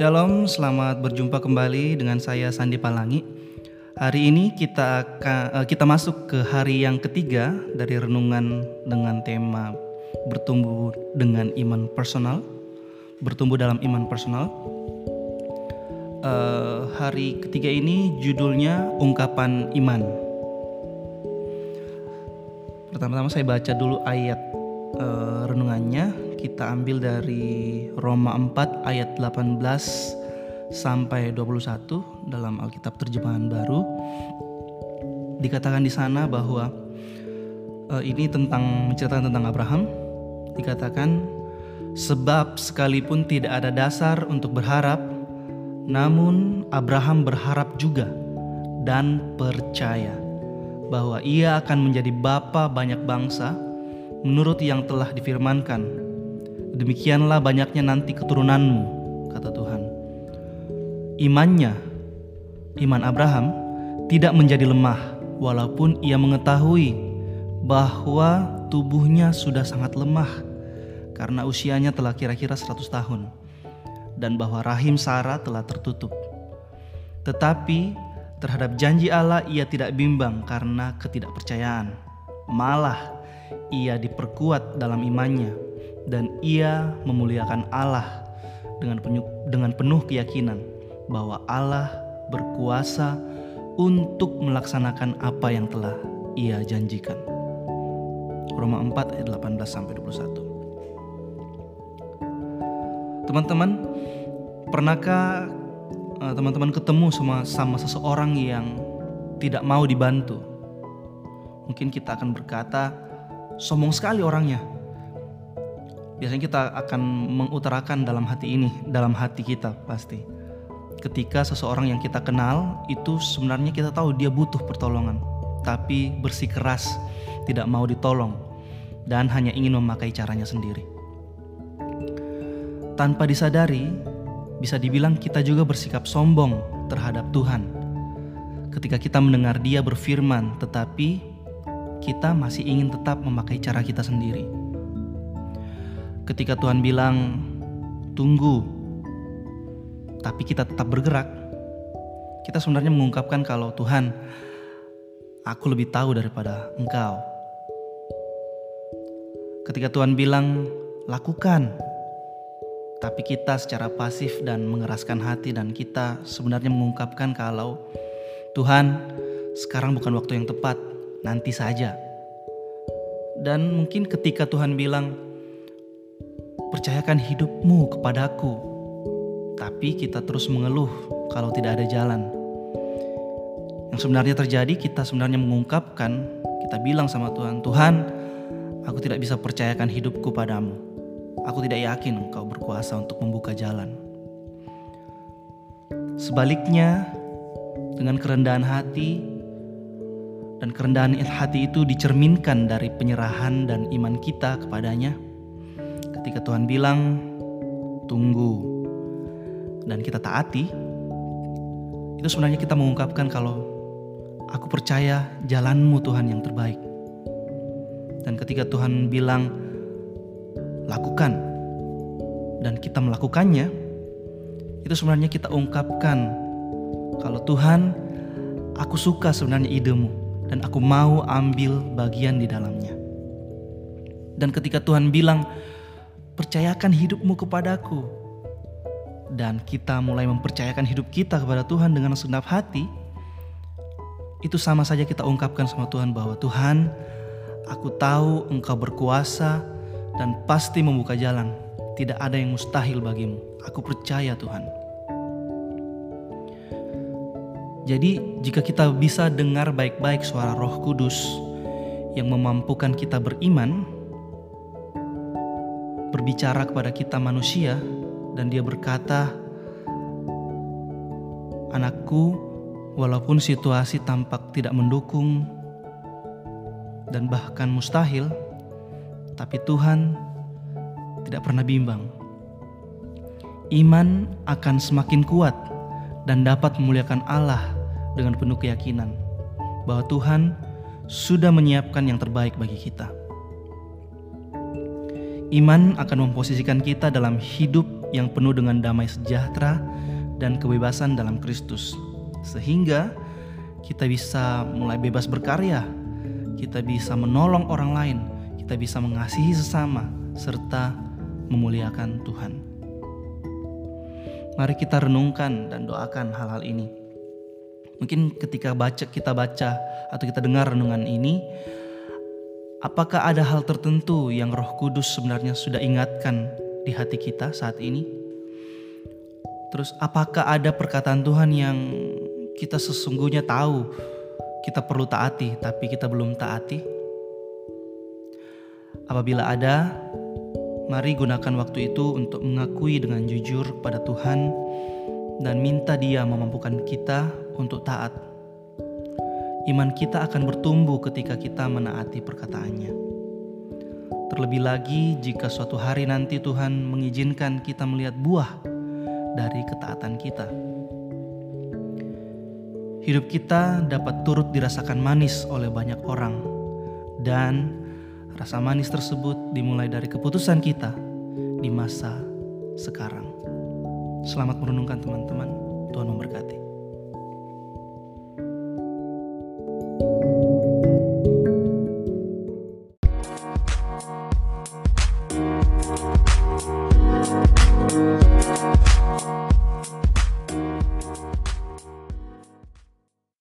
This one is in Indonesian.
Shalom, selamat berjumpa kembali dengan saya Sandi Palangi. Hari ini kita akan eh, kita masuk ke hari yang ketiga dari renungan dengan tema bertumbuh dengan iman personal, bertumbuh dalam iman personal. Uh, hari ketiga ini judulnya ungkapan iman. Pertama-tama saya baca dulu ayat uh, renungannya kita ambil dari Roma 4 ayat 18 sampai 21 dalam Alkitab terjemahan baru. Dikatakan di sana bahwa uh, ini tentang menceritakan tentang Abraham. Dikatakan sebab sekalipun tidak ada dasar untuk berharap namun Abraham berharap juga dan percaya bahwa ia akan menjadi bapa banyak bangsa menurut yang telah difirmankan. Demikianlah banyaknya nanti keturunanmu, kata Tuhan. Imannya, iman Abraham, tidak menjadi lemah walaupun ia mengetahui bahwa tubuhnya sudah sangat lemah karena usianya telah kira-kira 100 tahun dan bahwa rahim Sarah telah tertutup. Tetapi terhadap janji Allah ia tidak bimbang karena ketidakpercayaan. Malah ia diperkuat dalam imannya dan ia memuliakan Allah dengan penuh, dengan penuh keyakinan bahwa Allah berkuasa untuk melaksanakan apa yang telah ia janjikan. Roma 4 ayat 18 sampai 21. Teman-teman, pernahkah uh, teman-teman ketemu sama sama seseorang yang tidak mau dibantu? Mungkin kita akan berkata, sombong sekali orangnya. Biasanya kita akan mengutarakan dalam hati ini, dalam hati kita pasti. Ketika seseorang yang kita kenal itu sebenarnya kita tahu dia butuh pertolongan, tapi bersikeras tidak mau ditolong dan hanya ingin memakai caranya sendiri tanpa disadari, bisa dibilang kita juga bersikap sombong terhadap Tuhan. Ketika kita mendengar Dia berfirman, tetapi kita masih ingin tetap memakai cara kita sendiri. Ketika Tuhan bilang, "Tunggu," tapi kita tetap bergerak, kita sebenarnya mengungkapkan kalau Tuhan, aku lebih tahu daripada Engkau. Ketika Tuhan bilang, "Lakukan," tapi kita secara pasif dan mengeraskan hati dan kita sebenarnya mengungkapkan kalau Tuhan sekarang bukan waktu yang tepat, nanti saja. Dan mungkin ketika Tuhan bilang percayakan hidupmu kepadaku, tapi kita terus mengeluh kalau tidak ada jalan. Yang sebenarnya terjadi kita sebenarnya mengungkapkan, kita bilang sama Tuhan, Tuhan, aku tidak bisa percayakan hidupku padamu Aku tidak yakin engkau berkuasa untuk membuka jalan. Sebaliknya, dengan kerendahan hati dan kerendahan hati itu dicerminkan dari penyerahan dan iman kita kepadanya. Ketika Tuhan bilang, "Tunggu," dan kita taati, itu sebenarnya kita mengungkapkan kalau aku percaya jalanmu Tuhan yang terbaik. Dan ketika Tuhan bilang, lakukan dan kita melakukannya, itu sebenarnya kita ungkapkan kalau Tuhan, aku suka sebenarnya idemu dan aku mau ambil bagian di dalamnya. Dan ketika Tuhan bilang, percayakan hidupmu kepadaku, dan kita mulai mempercayakan hidup kita kepada Tuhan dengan segenap hati, itu sama saja kita ungkapkan sama Tuhan bahwa Tuhan, aku tahu Engkau berkuasa dan pasti membuka jalan. Tidak ada yang mustahil bagimu. Aku percaya Tuhan. Jadi, jika kita bisa dengar baik-baik suara Roh Kudus yang memampukan kita beriman, berbicara kepada kita manusia, dan Dia berkata, "Anakku, walaupun situasi tampak tidak mendukung dan bahkan mustahil, tapi Tuhan tidak pernah bimbang. Iman akan semakin kuat dan dapat memuliakan Allah dengan penuh keyakinan bahwa Tuhan sudah menyiapkan yang terbaik bagi kita. Iman akan memposisikan kita dalam hidup yang penuh dengan damai sejahtera dan kebebasan dalam Kristus. Sehingga kita bisa mulai bebas berkarya, kita bisa menolong orang lain, kita bisa mengasihi sesama serta memuliakan Tuhan. Mari kita renungkan dan doakan hal-hal ini. Mungkin ketika baca kita baca atau kita dengar renungan ini, apakah ada hal tertentu yang Roh Kudus sebenarnya sudah ingatkan di hati kita saat ini? Terus apakah ada perkataan Tuhan yang kita sesungguhnya tahu kita perlu taati tapi kita belum taati? Apabila ada, mari gunakan waktu itu untuk mengakui dengan jujur kepada Tuhan dan minta Dia memampukan kita untuk taat. Iman kita akan bertumbuh ketika kita menaati perkataannya. Terlebih lagi jika suatu hari nanti Tuhan mengizinkan kita melihat buah dari ketaatan kita. Hidup kita dapat turut dirasakan manis oleh banyak orang dan rasa manis tersebut dimulai dari keputusan kita di masa sekarang. Selamat merenungkan teman-teman. Tuhan memberkati.